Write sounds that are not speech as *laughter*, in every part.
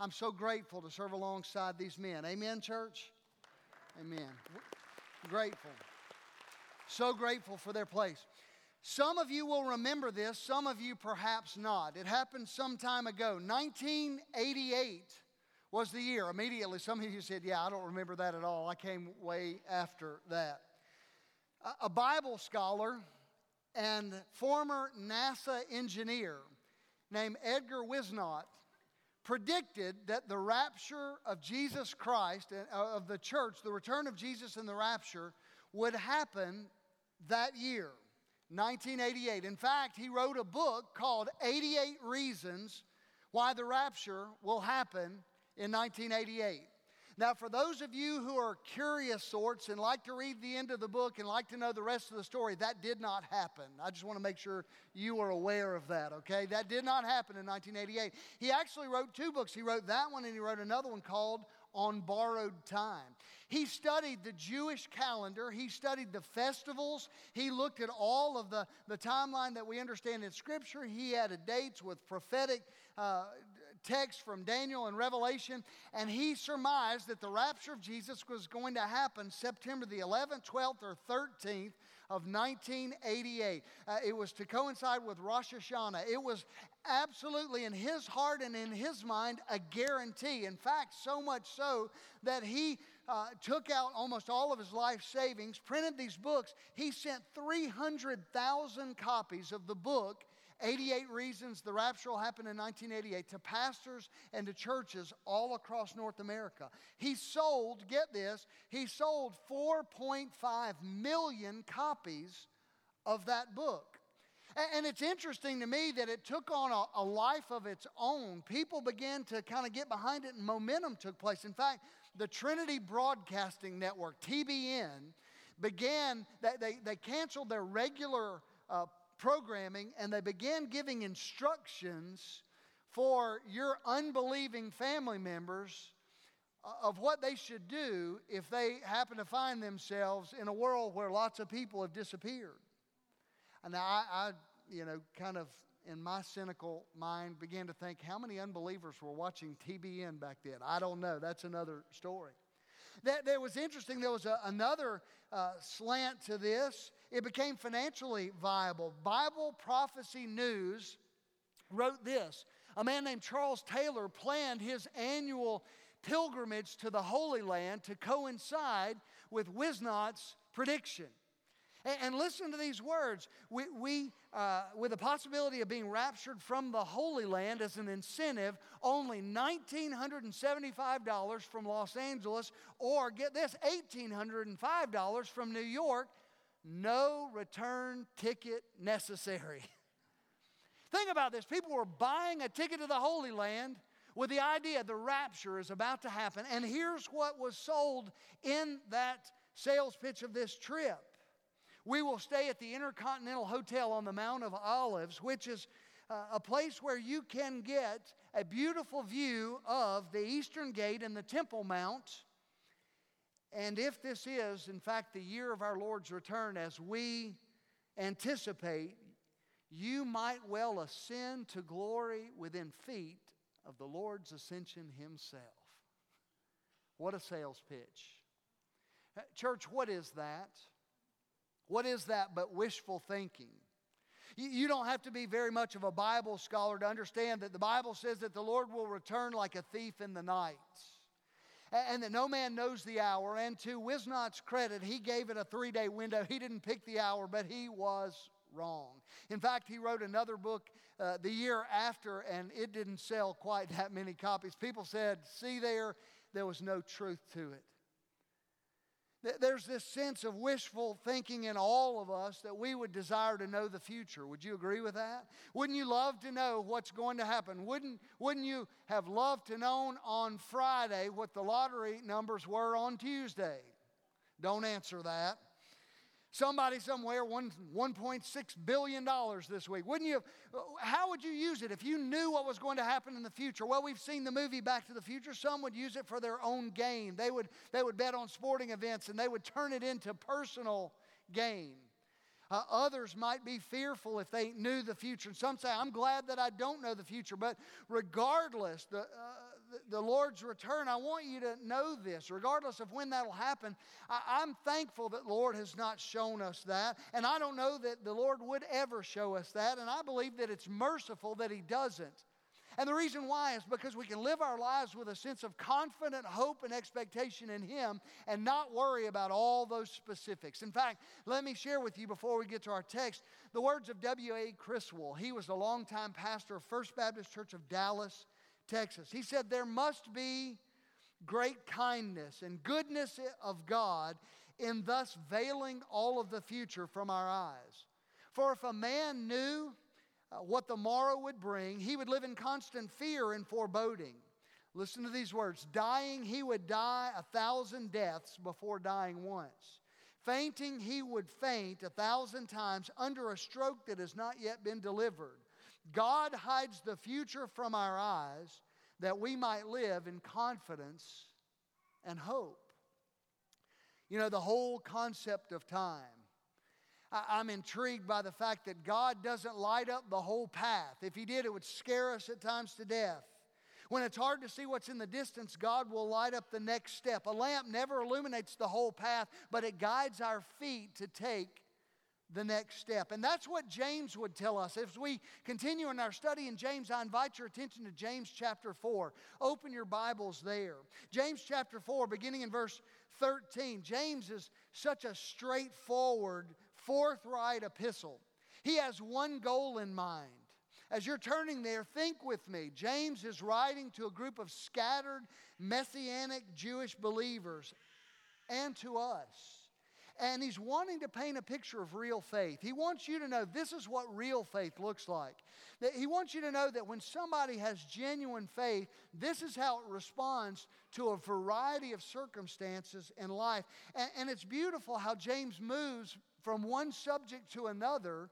I'm so grateful to serve alongside these men. Amen, church? Amen. Grateful. So grateful for their place. Some of you will remember this, some of you perhaps not. It happened some time ago. 1988 was the year. Immediately, some of you said, Yeah, I don't remember that at all. I came way after that. A Bible scholar and former NASA engineer named Edgar Whisenant predicted that the rapture of Jesus Christ, uh, of the church, the return of Jesus in the rapture, would happen that year, 1988. In fact, he wrote a book called 88 Reasons Why the Rapture Will Happen in 1988. Now, for those of you who are curious sorts and like to read the end of the book and like to know the rest of the story, that did not happen. I just want to make sure you are aware of that, okay? That did not happen in 1988. He actually wrote two books. He wrote that one and he wrote another one called on borrowed time. He studied the Jewish calendar, he studied the festivals, he looked at all of the, the timeline that we understand in Scripture. He added dates with prophetic uh, texts from Daniel and Revelation, and he surmised that the rapture of Jesus was going to happen September the 11th, 12th, or 13th of 1988. Uh, it was to coincide with Rosh Hashanah. It was absolutely in his heart and in his mind a guarantee. In fact, so much so that he uh, took out almost all of his life savings, printed these books. He sent 300,000 copies of the book 88 Reasons the Rapture Will Happen in 1988 to pastors and to churches all across North America. He sold, get this, he sold 4.5 million copies of that book. And it's interesting to me that it took on a, life of its own. People began to kind of get behind it, and momentum took place. In fact, the Trinity Broadcasting Network, TBN, began, they, they, they canceled their regular uh, programming and they began giving instructions for your unbelieving family members uh, of what they should do if they happen to find themselves in a world where lots of people have disappeared. And I, I you know, kind of in my cynical mind began to think how many unbelievers were watching TBN back then. I don't know. That's another story. That, that was interesting. There was a, another uh, slant to this. It became financially viable. Bible Prophecy News wrote this A man named Charles Taylor planned his annual pilgrimage to the Holy Land to coincide with Whisenant's prediction. And, and listen to these words. We, we uh, with the possibility of being raptured from the Holy Land as an incentive, only $1,975 from Los Angeles, or get this, $1,805 from New York. No return ticket necessary. *laughs* Think about this. People were buying a ticket to the Holy Land with the idea the rapture is about to happen. And here's what was sold in that sales pitch of this trip we will stay at the Intercontinental Hotel on the Mount of Olives, which is uh, a place where you can get a beautiful view of the Eastern Gate and the Temple Mount. And if this is, in fact, the year of our Lord's return, as we anticipate, you might well ascend to glory within feet of the Lord's ascension Himself. What a sales pitch. Uh, church, what is that? What is that but wishful thinking? You don't have to be very much of a Bible scholar to understand that the Bible says that the Lord will return like a thief in the night. And that no man knows the hour. And to Whisenant's credit, he gave it a three day window. He didn't pick the hour, but he was wrong. In fact, he wrote another book uh, the year after, and it didn't sell quite *laughs* that many copies. People said, See there, there was no truth to it. There's this sense of wishful thinking in all of us that we would desire to know the future. Would you agree with that? Wouldn't you love to know what's going to happen? Wouldn't, wouldn't you have loved to know on Friday what the lottery numbers were on Tuesday? Don't answer that. Somebody somewhere won $1.6 billion this week. Wouldn't you? How would you use it if you knew what was going to happen in the future? Well, we've seen the movie Back to the Future. Some would use it for their own gain. They would, they would bet on sporting events and they would turn it into personal gain. Uh, others might be fearful if they knew the future. And some say, I'm glad that I don't know the future. But regardless, the, uh, the Lord's return, I want you to know this, regardless of when that'll happen. I, am thankful that Lord has not shown us that, and I don't know that the Lord would ever show us that, and I believe that it's merciful that He doesn't. And the reason why is because we can live our lives with a sense of confident hope and expectation in Him and not worry about all those specifics. In fact, let me share with you before we get to our text the words of W.A. Criswell. He was a longtime pastor of First Baptist Church of Dallas, Texas. He said, There must be great kindness and goodness of God in thus veiling all of the future from our eyes. For if a man knew uh, what the morrow would bring, he would live in constant fear and foreboding. Listen to these words dying, he would die a thousand deaths before dying once. Fainting, he would faint a thousand times under a stroke that has not yet been delivered. God hides the future from our eyes that we might live in confidence and hope. You know, the whole concept of time. I'm intrigued by the fact that God doesn't light up the whole path. If He did, it would scare us at times to death. When it's hard to see what's in the distance, God will light up the next step. A lamp never illuminates the whole path, but it guides our feet to take the next step. And that's what James would tell us. As we continue in our study in James, I invite your attention to James chapter 4. Open your Bibles there. James chapter 4, beginning in verse 13. James is such a straightforward, forthright epistle. He has one goal in mind. As you're turning there, think with me. James is writing to a group of scattered messianic Jewish believers and to us. And he's wanting to paint a picture of real faith. He wants you to know this is what real faith looks like. That he wants you to know that when somebody has genuine faith, this is how it responds to a variety of circumstances in life. And, and it's beautiful how James moves from one subject to another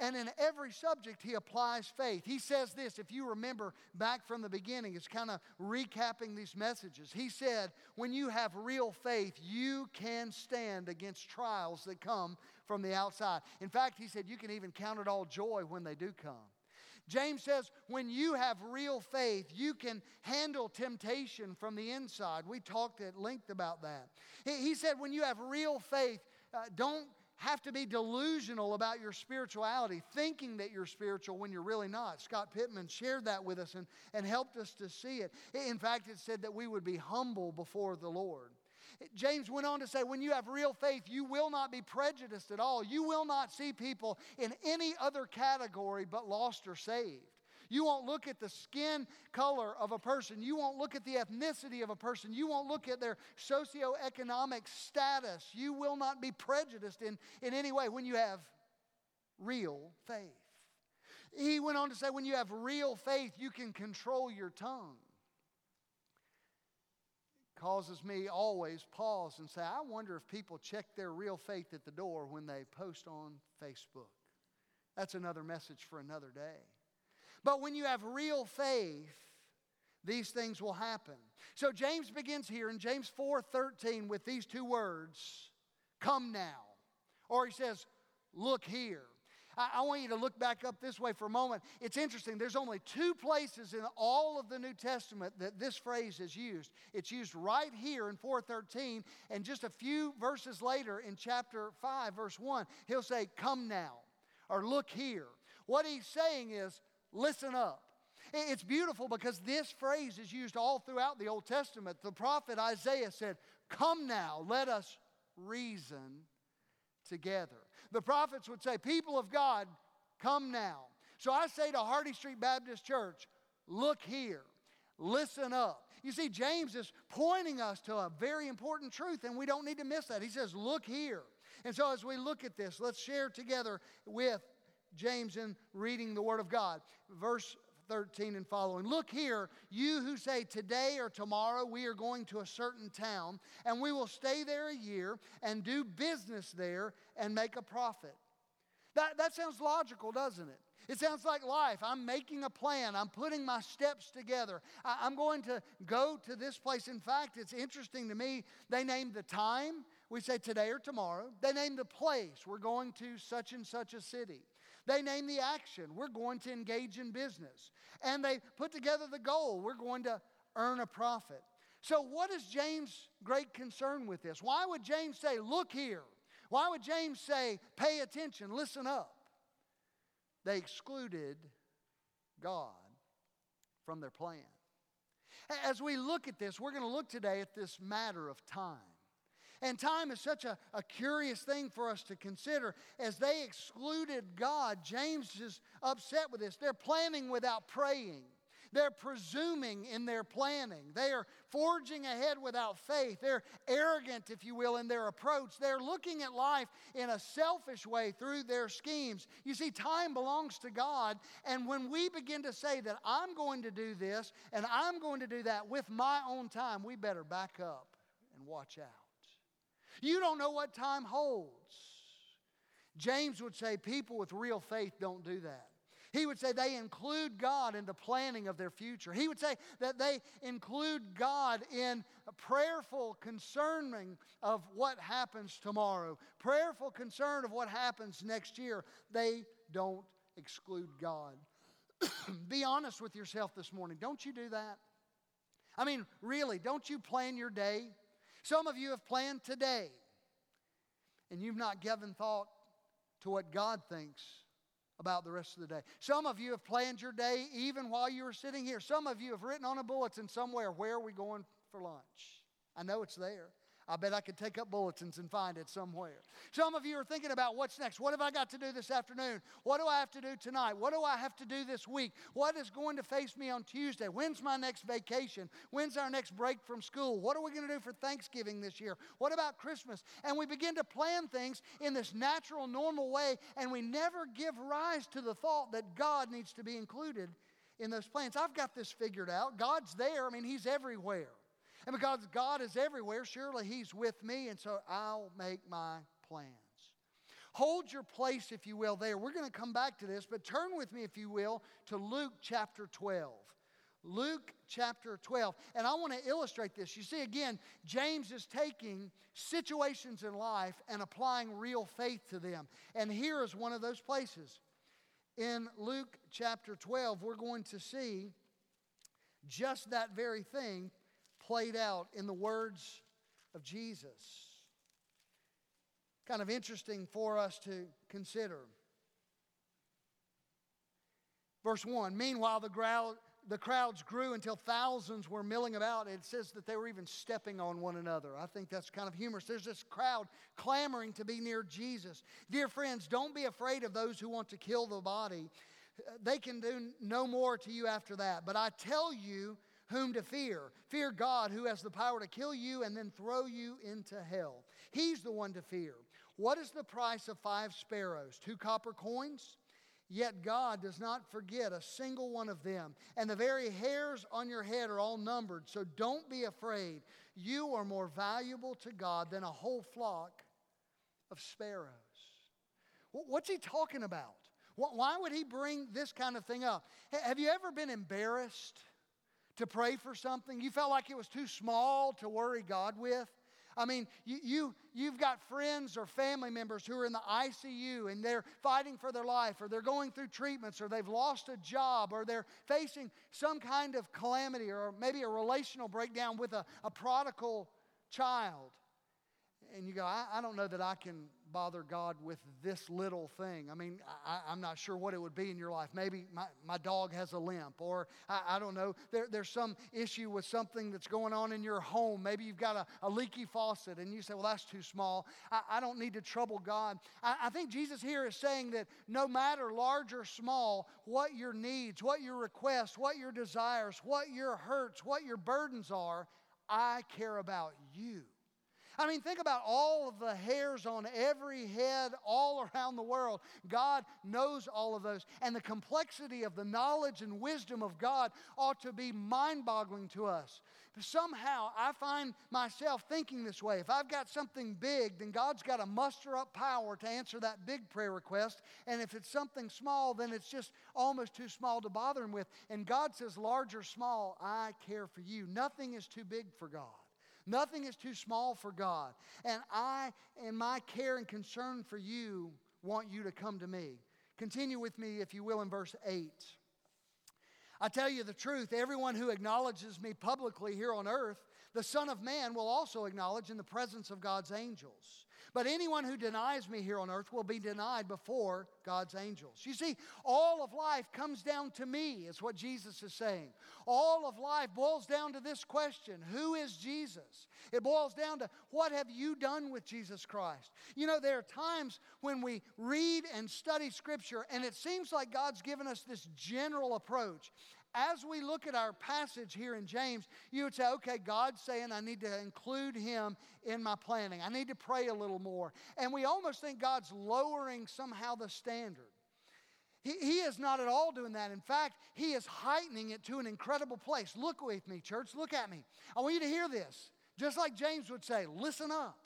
and in every subject, he applies faith. He says this, if you remember back from the beginning, it's kind of recapping these messages. He said, When you have real faith, you can stand against trials that come from the outside. In fact, he said, You can even count it all joy when they do come. James says, when you have real faith, you can handle temptation from the inside. We talked at length about that. He said, when you have real faith, uh, don't have to be delusional about your spirituality, thinking that you're spiritual when you're really not. Scott Pittman shared that with us and, and helped us to see it. In fact, it said that we would be humble before the Lord. James went on to say, when you have real faith, you will not be prejudiced at all. You will not see people in any other category but lost or saved. You won't look at the skin color of a person. You won't look at the ethnicity of a person. You won't look at their socioeconomic status. You will not be prejudiced in, in any way when you have real faith. He went on to say, when you have real faith, you can control your tongue. Causes me always pause and say, I wonder if people check their real faith at the door when they post on Facebook. That's another message for another day. But when you have real faith, these things will happen. So James begins here in James 4:13 with these two words, come now. Or he says, look here. I, I, want you to look back up this way for a moment. It's interesting. There's only two places in all of the New Testament that this phrase is used. It's used right here in 413, and just a few verses later in chapter 5, verse 1, he'll say, Come now, or look here. What he's saying is, listen up. It's beautiful because this phrase is used all throughout the Old Testament. The prophet Isaiah said, Come now, let us reason together. The prophets would say, People of God, come now. So I say to Hardy Street Baptist Church, look here, listen up. You see, James is pointing us to a very important truth, and we don't need to miss that. He says, Look here. And so as we look at this, let's share together with James in reading the Word of God. Verse 13 and following. Look here, you who say today or tomorrow we are going to a certain town and we will stay there a year and do business there and make a profit. That, that sounds logical, doesn't it? It sounds like life. I'm making a plan. I'm putting my steps together. I, am going to go to this place. In fact, it's interesting to me. They named the time. We say today or tomorrow. They named the place. We're going to such and such a city. They name the action. We're going to engage in business. And they put together the goal. We're going to earn a profit. So, what is James' great concern with this? Why would James say, Look here? Why would James say, Pay attention, listen up? They excluded God from their plan. As we look at this, we're going to look today at this matter of time. And time is such a, a curious thing for us to consider. As they excluded God, James is upset with this. They're planning without praying. They're presuming in their planning. They are forging ahead without faith. They're arrogant, if you will, in their approach. They're looking at life in a selfish way through their schemes. You see, time belongs to God. And when we begin to say that I'm going to do this and I'm going to do that with my own time, we better back up and watch out. You don't know what time holds. James would say people with real faith don't do that. He would say they include God in the planning of their future. He would say that they include God in prayerful concerning of what happens tomorrow, prayerful concern of what happens next year. They don't exclude God. *clears throat* Be honest with yourself this morning. Don't you do that? I mean, really, don't you plan your day? Some of you have planned today, and you've not given thought to what God thinks about the rest of the day. Some of you have planned your day even while you were sitting here. Some of you have written on a bulletin somewhere, where are we going for lunch? I know it's there. I bet I could take up bulletins and find it somewhere. Some of you are thinking about what's next. What have I got to do this afternoon? What do I have to do tonight? What do I have to do this week? What is going to face me on Tuesday? When's my next vacation? When's our next break from school? What are we going to do for Thanksgiving this year? What about Christmas? And we begin to plan things in this natural, normal way, and we never give rise to the thought that God needs to be included in those plans. I've got this figured out. God's there, I mean, He's everywhere. And because God is everywhere, surely He's with me, and so I'll make my plans. Hold your place, if you will, there. We're going to come back to this, but turn with me, if you will, to Luke chapter 12. Luke chapter 12. And I want to illustrate this. You see, again, James is taking situations in life and applying real faith to them. And here is one of those places. In Luke chapter 12, we're going to see just that very thing played out in the words of Jesus. Kind of interesting for us to consider. Verse 1 Meanwhile, the, crowd, the crowds grew until thousands were milling about. It says that they were even stepping on one another. I think that's kind of humorous. There's this crowd clamoring to be near Jesus. Dear friends, don't be afraid of those who want to kill the body. They can do no more to you after that. But I tell you, whom to fear. Fear God, who has the power to kill you and then throw you into hell. He's the one to fear. What is the price of five sparrows? Two copper coins? Yet God does not forget a single one of them. And the very hairs on your head are all numbered. So don't be afraid. You are more valuable to God than a whole flock of sparrows. What's he talking about? Why would he bring this kind of thing up? Have you ever been embarrassed? To pray for something, you felt like it was too small to worry God with. I mean, you, you, you've got friends or family members who are in the ICU and they're fighting for their life, or they're going through treatments, or they've lost a job, or they're facing some kind of calamity, or maybe a relational breakdown with a, a prodigal child. And you go, I, I don't know that I can bother God with this little thing. I mean, I, am not sure what it would be in your life. Maybe my, my dog has a limp, or I, I don't know, there, there's some issue with something that's going on in your home. Maybe you've got a, a leaky faucet, and you say, Well, that's too small. I, I don't need to trouble God. I, I think Jesus here is saying that no matter large or small, what your needs, what your requests, what your desires, what your hurts, what your burdens are, I care about you. I mean, think about all of the hairs on every head all *laughs* around the world. God knows all of those. And the complexity of the knowledge and wisdom of God ought to be mind boggling to us. But somehow I find myself thinking this way. If I've got something big, then God's got to muster up power to answer that big prayer request. And if it's something small, then it's just almost too small to bother Him with. And God says, large or small, I care for you. Nothing is too big for God. Nothing is too small for God. And I, in my care and concern for you, want you to come to me. Continue with me, if you will, in verse 8. I tell you the truth, everyone who acknowledges me publicly here on earth, the Son of Man will also acknowledge in the presence of God's angels. But anyone who denies me here on earth will be denied before God's angels. You see, all of life comes down to me, is what Jesus is saying. All of life boils down to this question Who is Jesus? It boils down to what have you done with Jesus Christ? You know, there are times when we read and study Scripture, and it seems like God's given us this general approach as we look at our passage here in James, you would say, okay, God's saying I need to include him in my planning. I need to pray a little more. And we almost think God's lowering somehow the standard. He, he is not at all doing that. In fact, he is heightening it to an incredible place. Look with me, church. Look at me. I want you to hear this. Just like James would say, listen up.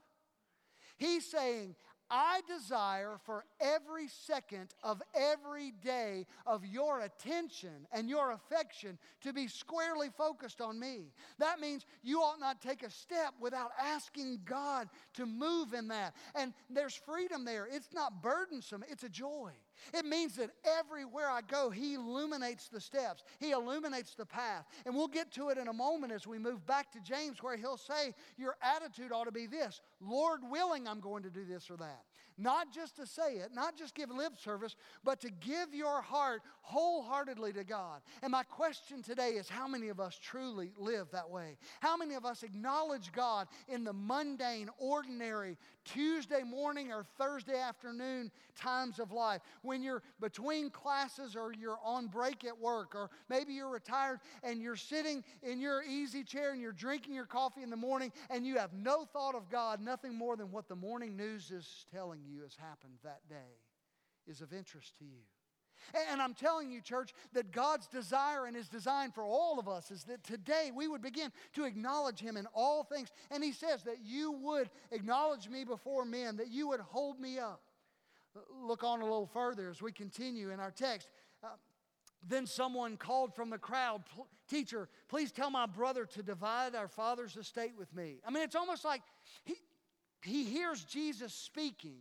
He's saying, I desire for every second of every day of your attention and your affection to be squarely focused on me. That means you ought not take a step without asking God to move in that. And there's freedom there. It's not burdensome, it's a joy. It means that everywhere I go, He illuminates the steps, He illuminates the path. And we'll get to it in a moment as we move back to James, where He'll say, Your attitude ought to be this Lord willing, I'm going to do this or that. Not just to say it, not just give lip service, but to give your heart wholeheartedly to God. And my question today is how many of us truly live that way? How many of us acknowledge God in the mundane, ordinary Tuesday morning or Thursday afternoon times of life? When you're between classes or you're on break at work, or maybe you're retired and you're sitting in your easy chair and you're drinking your coffee in the morning and you have no thought of God, nothing more than what the morning news is telling you has happened that day is of interest to you. And I'm telling you, church, that God's desire and His design for all of us is that today we would begin to acknowledge Him in all things. And He says that you would acknowledge me before men, that you would hold me up. Look on a little further as we continue in our text. Uh, then someone called from the crowd, Teacher, please tell my brother to divide our father's estate with me. I mean, it's almost like he, he hears Jesus speaking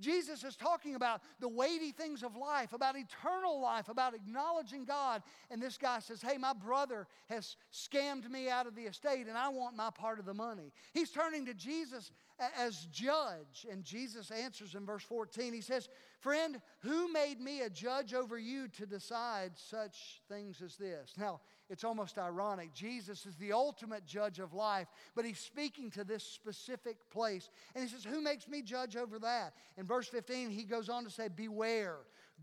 Jesus is talking about the weighty things of life, about eternal life, about acknowledging God. And this guy says, Hey, my brother has scammed me out of the estate and I want my part of the money. He's turning to Jesus as judge. And Jesus answers in verse 14. He says, Friend, who made me a judge over you to decide such things as this? Now, it's almost ironic. Jesus is the ultimate judge of life, but he's speaking to this specific place. And he says, Who makes me judge over that? In verse 15, he goes on to say, Beware,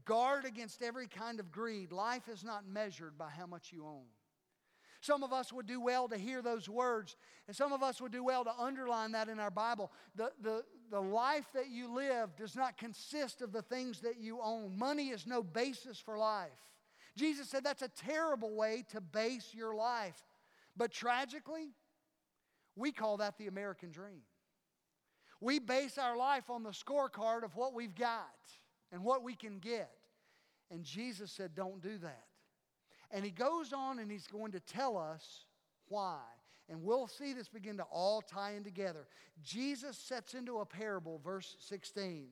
guard against every kind of greed. Life is not measured by how much you own. Some of us would do well to hear those words, and some of us would do well to underline that in our Bible. The, the, the life that you live does not consist of the things that you own. Money is no basis for life. Jesus said that's a terrible way to base your life. But tragically, we call that the American dream. We base our life on the scorecard of what we've got and what we can get. And Jesus said, don't do that. And he goes on and he's going to tell us why. And we'll see this begin to all tie in together. Jesus sets into a parable, verse 16.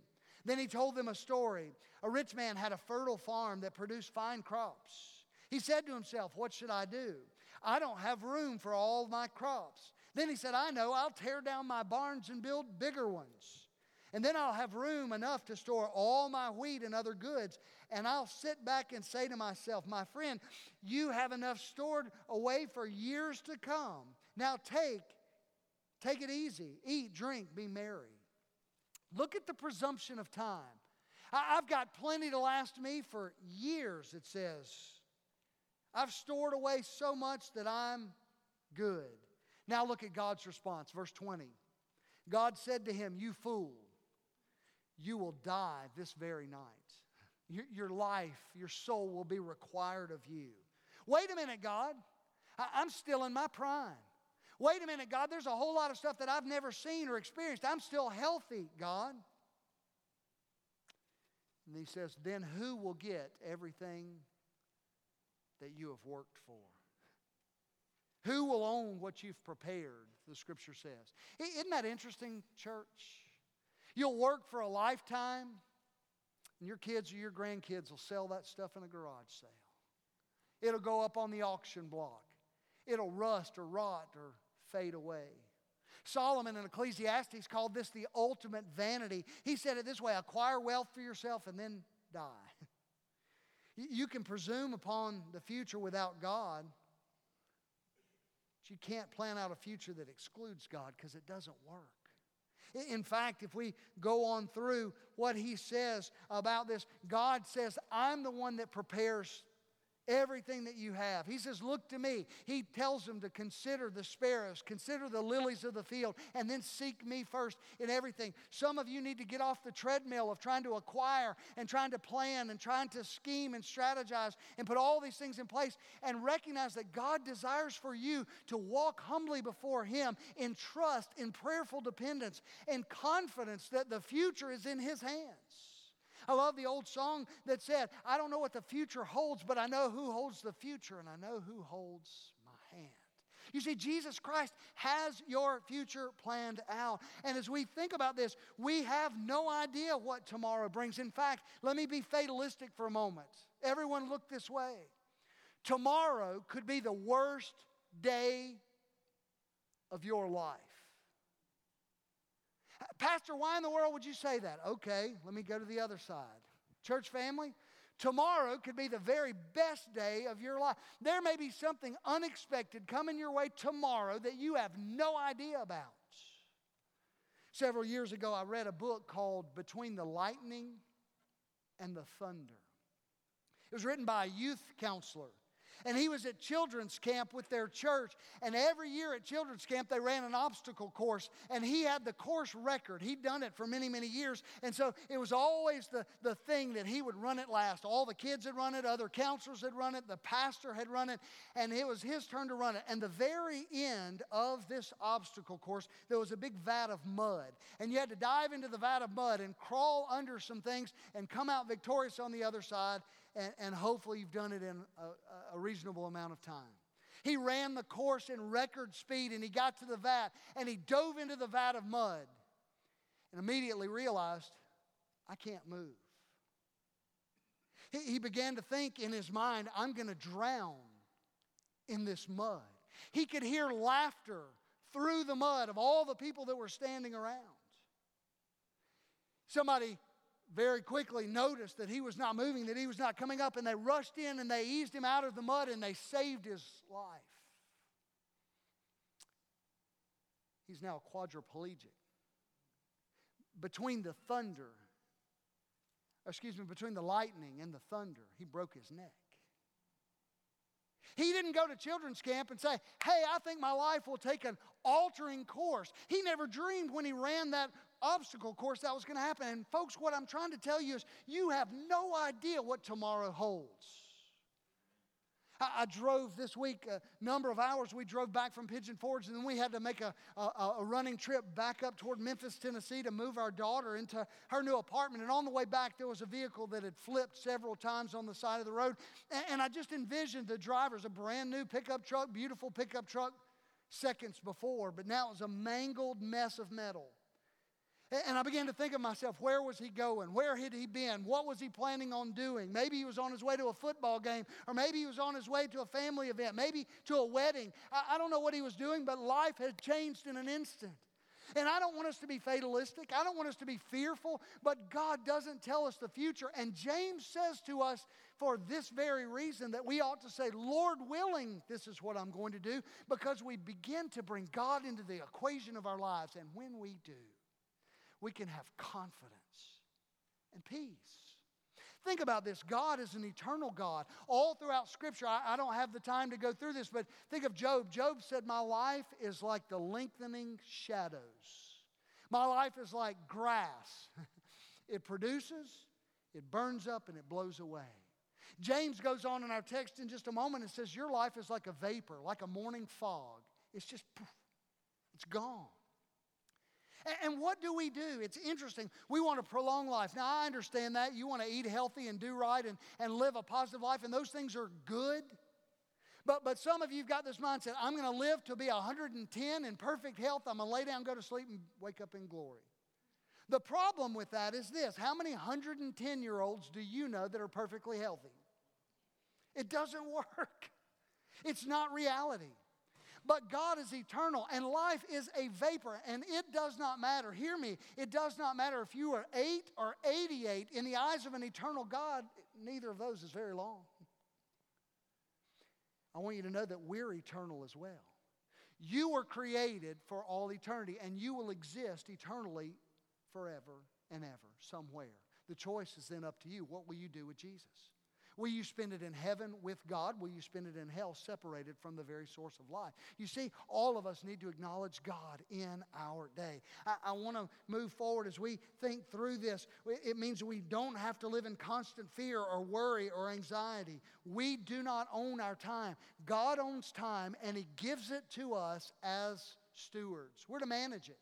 Then he told them a story. A rich man had a fertile farm that produced fine crops. He said to himself, What should I do? I don't have room for all my crops. Then he said, I know, I'll tear down my barns and build bigger ones. And then I'll have room enough to store all my wheat and other goods. And I'll sit back and say to myself, My friend, you have enough stored away for years to come. Now take, take it easy, eat, drink, be merry. Look at the presumption of time. I've got plenty to last me for years, it says. I've stored away so much that I'm good. Now look at God's response, verse 20. God said to him, You fool, you will die this very night. Your, your life, your soul will be required of you. Wait a minute, God. I, I'm still in my prime. Wait a minute, God, there's a whole lot of stuff that I've never seen or experienced. I'm still healthy, God. And he says, Then who will get everything that you have worked for? Who will own what you've prepared? The scripture says. Isn't that interesting, church? You'll work for a lifetime, and your kids or your grandkids will sell that stuff in a garage sale. It'll go up on the auction block. It'll rust or rot or fade away. Solomon in Ecclesiastes called this the ultimate vanity. He said it this way acquire wealth for yourself and then die. *laughs* You can presume upon the future without God, but you can't plan out a future that excludes God because it doesn't work. In fact, if we go on through what he says about this, God says, I'm the one that prepares everything that you have. He says, Look to me. He tells them to consider the sparrows, consider the lilies of the field, and then seek me first in everything. Some of you need to get off the treadmill of trying to acquire and trying to plan and trying to scheme and strategize and put all these things in place and recognize that God desires for you to walk humbly before Him in trust, in prayerful dependence, and confidence that the future is in His hands. I love the old song that said, I don't know what the future holds, but I know who holds the future and I know who holds my hand. You see, Jesus Christ has your future planned out. And as we think about this, we have no idea what tomorrow brings. In fact, let me be fatalistic for a moment. Everyone look this way. Tomorrow could be the worst day of your life. Pastor, why in the world would you say that? Okay, let me go to the other side. Church family, tomorrow could be the very best day of your life. There may be something unexpected coming your way tomorrow that you have no idea about. Several years ago, I read a book called Between the Lightning and the Thunder. It was written by a youth counselor and he was at children's camp with their church. And every year at children's camp, they ran an obstacle course. And he had the course record. He'd done it for many, many years. And so it was always the, the thing that he would run it last. All the kids had run it, other counselors had run it, the pastor had run it, and it was his turn to run it. And the very end of this obstacle course, there was a big vat of mud. And you had to dive into the vat of mud and crawl under some things and come out victorious on the other side and, and hopefully you've done it in a, a reasonable amount of time. He ran the course in record speed and he got to the vat and he dove into the vat of mud and immediately realized, I can't move. He, he began to think in his mind, I'm going to drown in this mud. He could hear laughter through the mud of all the people that were standing around. Somebody very quickly noticed that he was not moving, that he was not coming up, and they rushed in and they eased him out of the mud and they saved his life. He's now quadriplegic. Between the thunder, excuse me, between the lightning and the thunder, he broke his neck. He didn't go to children's camp and say, Hey, I think my life will take an altering course. He never dreamed when he ran that obstacle of course that was going to happen. And, folks, what I'm trying to tell you is you have no idea what tomorrow holds. I, I drove this week a number of hours. We drove back from Pigeon Forge, and then we had to make a, a, a running trip back up toward Memphis, Tennessee to move our daughter into her new apartment. And on the way back, there was a vehicle that had flipped several times on the side of the road. And, and I just envisioned the driver's a brand new pickup truck, beautiful pickup truck seconds before, but now it was a mangled mess of metal. And I began to think of myself, where was he going? Where had he been? What was he planning on doing? Maybe he was on his way to a football game, or maybe he was on his way to a family event, maybe to a wedding. I, I don't know what he was doing, but life had changed in an instant. And I don't want us to be fatalistic. I don't want us to be fearful, but God doesn't tell us the future. And James says to us, for this very reason, that we ought to say, Lord willing, this is what I'm going to do, because we begin to bring God into the equation of our lives. And when we do, we can have confidence and peace. Think about this God is an eternal God. All throughout Scripture, I, I, don't have the time to go through this, but think of Job. Job said, My life is like the lengthening shadows, my life is like grass. *laughs* it produces, it burns up, and it blows away. James goes on in our text in just a moment and says, Your life is like a vapor, like a morning fog. It's just, poof, it's gone. And what do we do? It's interesting. We want to prolong life. Now, I understand that. You want to eat healthy and do right and, and live a positive life, and those things are good. But, but some of you have got this mindset I'm going to live to be 110 in perfect health. I'm going to lay down, go to sleep, and wake up in glory. The problem with that is this how many 110 year olds do you know that are perfectly healthy? It doesn't *laughs* work. It's not reality. But God is eternal and life is a vapor and it does not matter. Hear me, it does not matter if you are 8 or 88. In the eyes of an eternal God, neither of those is very long. I want you to know that we're eternal as well. You were created for all eternity and you will exist eternally forever and ever, somewhere. The choice is then up to you. What will you do with Jesus? Will you spend it in heaven with God? Will you spend it in hell separated from the very source of life? You see, all of us need to acknowledge God in our day. I, I want to move forward as we think through this. It means we don't have to live in constant fear or worry or anxiety. We do not own our time. God owns time and He gives it to us as stewards. We're to manage it.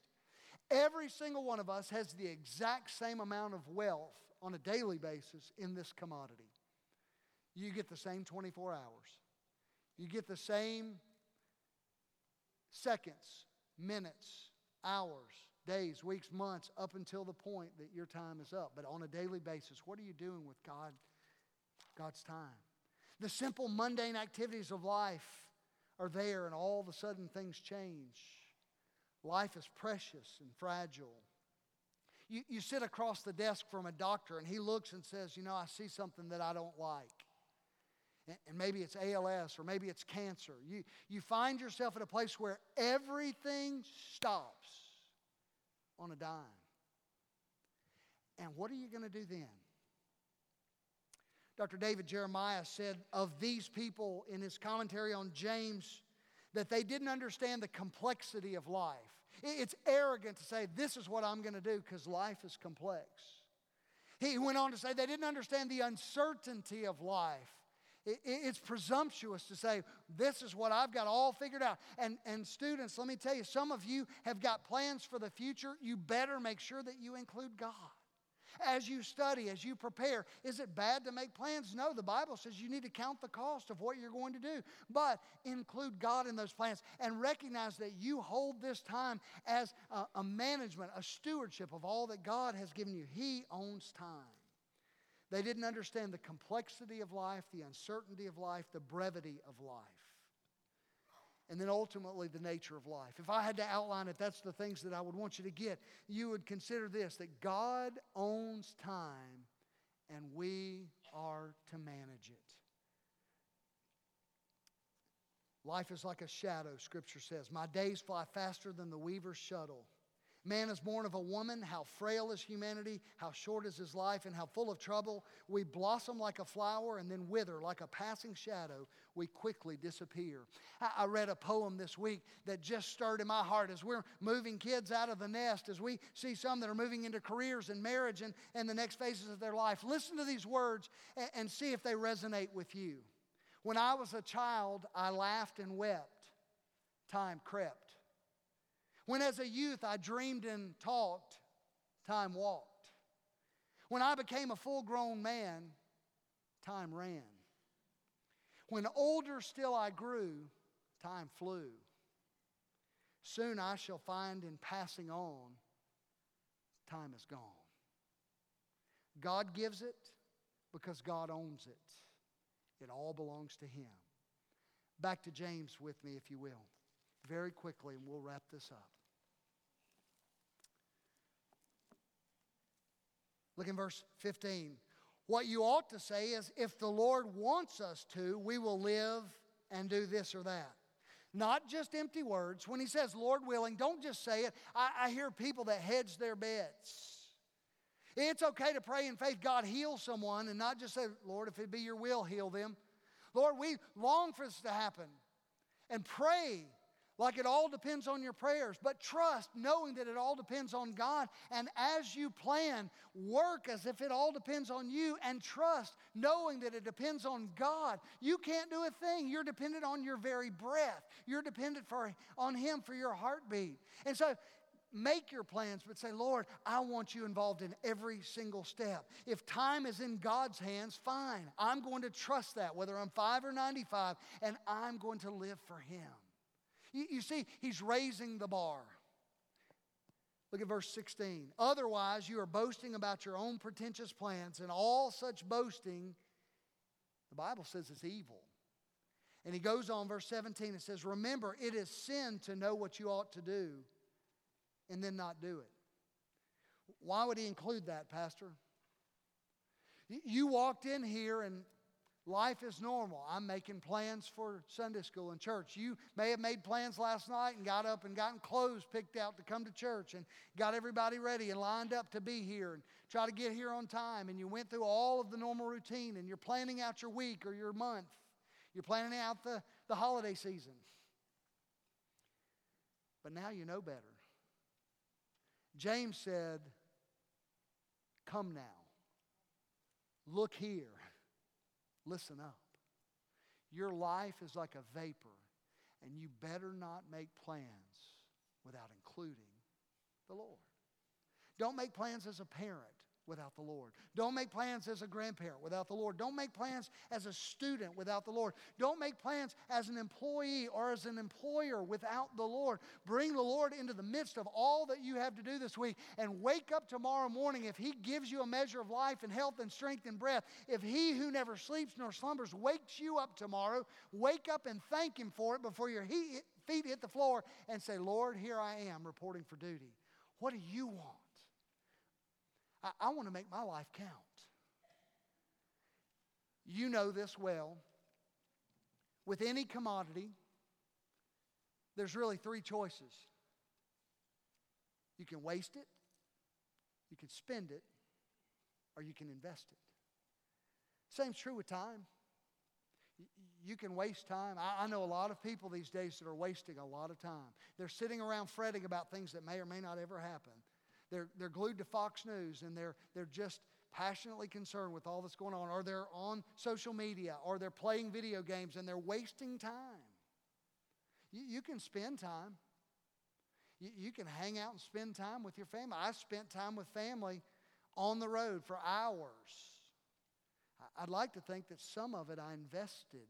Every single one of us has the exact same amount of wealth on a daily basis in this commodity you get the same 24 hours. You get the same seconds, minutes, hours, days, weeks, months, up until the point that your time is up. But on a daily basis, what are you doing with God, God's time? The simple mundane activities of life are there, and all of a sudden things change. Life is precious and fragile. You, you sit across the desk from a doctor, and he looks and says, You know, I see something that I don't like and maybe it's ALS or maybe it's cancer. You, you find yourself at a place where everything stops on a dime. And what are you going to do then? Dr. David Jeremiah said of these people in his commentary on James that they didn't understand the complexity of life. It's arrogant to say, This is what I'm going to do because life is complex. He went on to say they didn't understand the uncertainty of life it's presumptuous to say, this is what I've got all figured out. And, and students, let me tell you, some of you have got plans for the future. You better make sure that you include God. As you study, as you prepare, is it bad to make plans? No, the Bible says you need to count the cost of what you're going to do, but include God in those plans and recognize that you hold this time as a, a management, a stewardship of all that God has given you. He owns time. They didn't understand the complexity of life, the uncertainty of life, the brevity of life. And then ultimately, the nature of life. If I had to outline it, that's the things that I would want you to get. You would consider this that God owns time and we are to manage it. Life is like a shadow, Scripture says. My days fly faster than the weaver's shuttle. Man is born of a woman. How frail is humanity? How short is his life? And how full of trouble? We blossom like a flower and then wither like a passing shadow. We quickly disappear. I, read a poem this week that just stirred in my heart as we're moving kids out of the nest, as we see some that are moving into careers and marriage and, and the next phases of their life. Listen to these words and, and see if they resonate with you. When I was a child, I laughed and wept. Time crept. When as a youth I dreamed and talked, time walked. When I became a full grown man, time ran. When older still I grew, time flew. Soon I shall find in passing on, time is gone. God gives it because God owns it. It all belongs to Him. Back to James with me, if you will, very quickly, and we'll wrap this up. Look in verse 15. What you ought to say is, if the Lord wants us to, we will live and do this or that. Not just empty words. When he says, Lord willing, don't just say it. I, I hear people that hedge their bets. It's okay to pray in faith, God heal someone, and not just say, Lord, if it be your will, heal them. Lord, we long for this to happen. And pray like it all depends on your prayers, but trust knowing that it all depends on God. And as you plan, work as if it all depends on you and trust knowing that it depends on God. You can't do a thing. You're dependent on your very breath. You're dependent for, on Him for your heartbeat. And so make your plans, but say, Lord, I want you involved in every single step. If time is in God's hands, fine. I'm going to trust that, whether I'm five or 95, and I'm going to live for Him. You, you see, he's raising the bar. Look at verse 16. Otherwise, you are boasting about your own pretentious plans, and all such boasting The Bible says is evil. And he goes on, verse 17, and says, Remember, it is sin to know what you ought to do and then not do it. Why would he include that, Pastor? You walked in here and life is normal. I'm making plans for Sunday school and church. You may have made plans last night and got up and gotten clothes picked out to come to church and got everybody ready and lined up to be here and try to get here on time. And you went through all of the normal routine and you're planning out your week or your month. You're planning out the, the holiday season. But now you know better. James said, Come now. Look here. Listen up. Your life is like a vapor, and you better not make plans without including the Lord. Don't make plans as a parent without the Lord. Don't make plans as a grandparent without the Lord. Don't make plans as a student without the Lord. Don't make plans as an employee or as an employer without the Lord. Bring the Lord into the midst of all that you have to do this week and wake up tomorrow morning. If He gives you a measure of life and health and strength and breath, if He who never sleeps nor slumbers wakes you up tomorrow, wake up and thank Him for it before your feet hit the floor and say, Lord, here I am reporting for duty. What do you want? I, I want to make my life count. You know this well. With any commodity, there's really three choices. You can waste it, you can spend it, or you can invest it. Same's true with time. You can waste time. I, know a lot of people these days that are wasting a lot of time. They're sitting around fretting about things that may or may not ever happen. They're, they're glued to Fox News and they're, they're just passionately concerned with all that's going on, or they're on social media, or they're playing video games and they're wasting time. You, you can spend time. You, you can hang out and spend time with your family. I spent time with family on the road for hours. I'd like to think that some of it I invested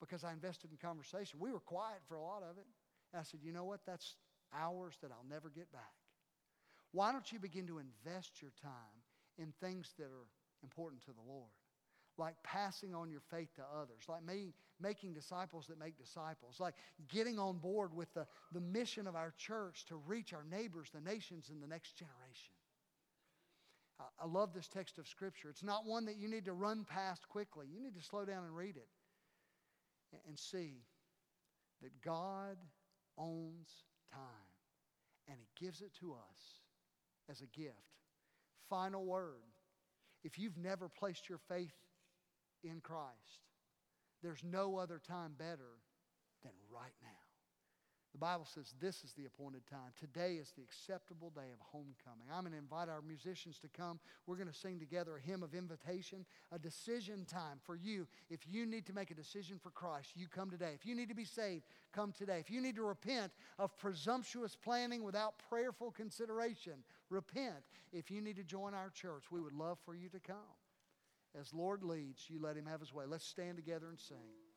because I invested in conversation. We were quiet for a lot of it. And I said, you know what? That's hours that I'll never get back. Why don't you begin to invest your time in things that are important to the Lord? Like passing on your faith to others, like me, making disciples that make disciples, like getting on board with the, the mission of our church to reach our neighbors, the nations, and the next generation. I, I love this text of Scripture. It's not one that you need to run past quickly, you need to slow down and read it and, and see that God owns time and He gives it to us as a gift. Final word. If you've never placed your faith in Christ, there's no other time better than right now. The Bible says this is the appointed time. Today is the acceptable day of homecoming. I'm going to invite our musicians to come. We're going to sing together a hymn of invitation, a decision time for you. If you need to make a decision for Christ, you come today. If you need to be saved, come today. If you need to repent of presumptuous planning without prayerful consideration, repent. If you need to join our church, we would love for you to come. As Lord leads, you let him have his way. Let's stand together and sing.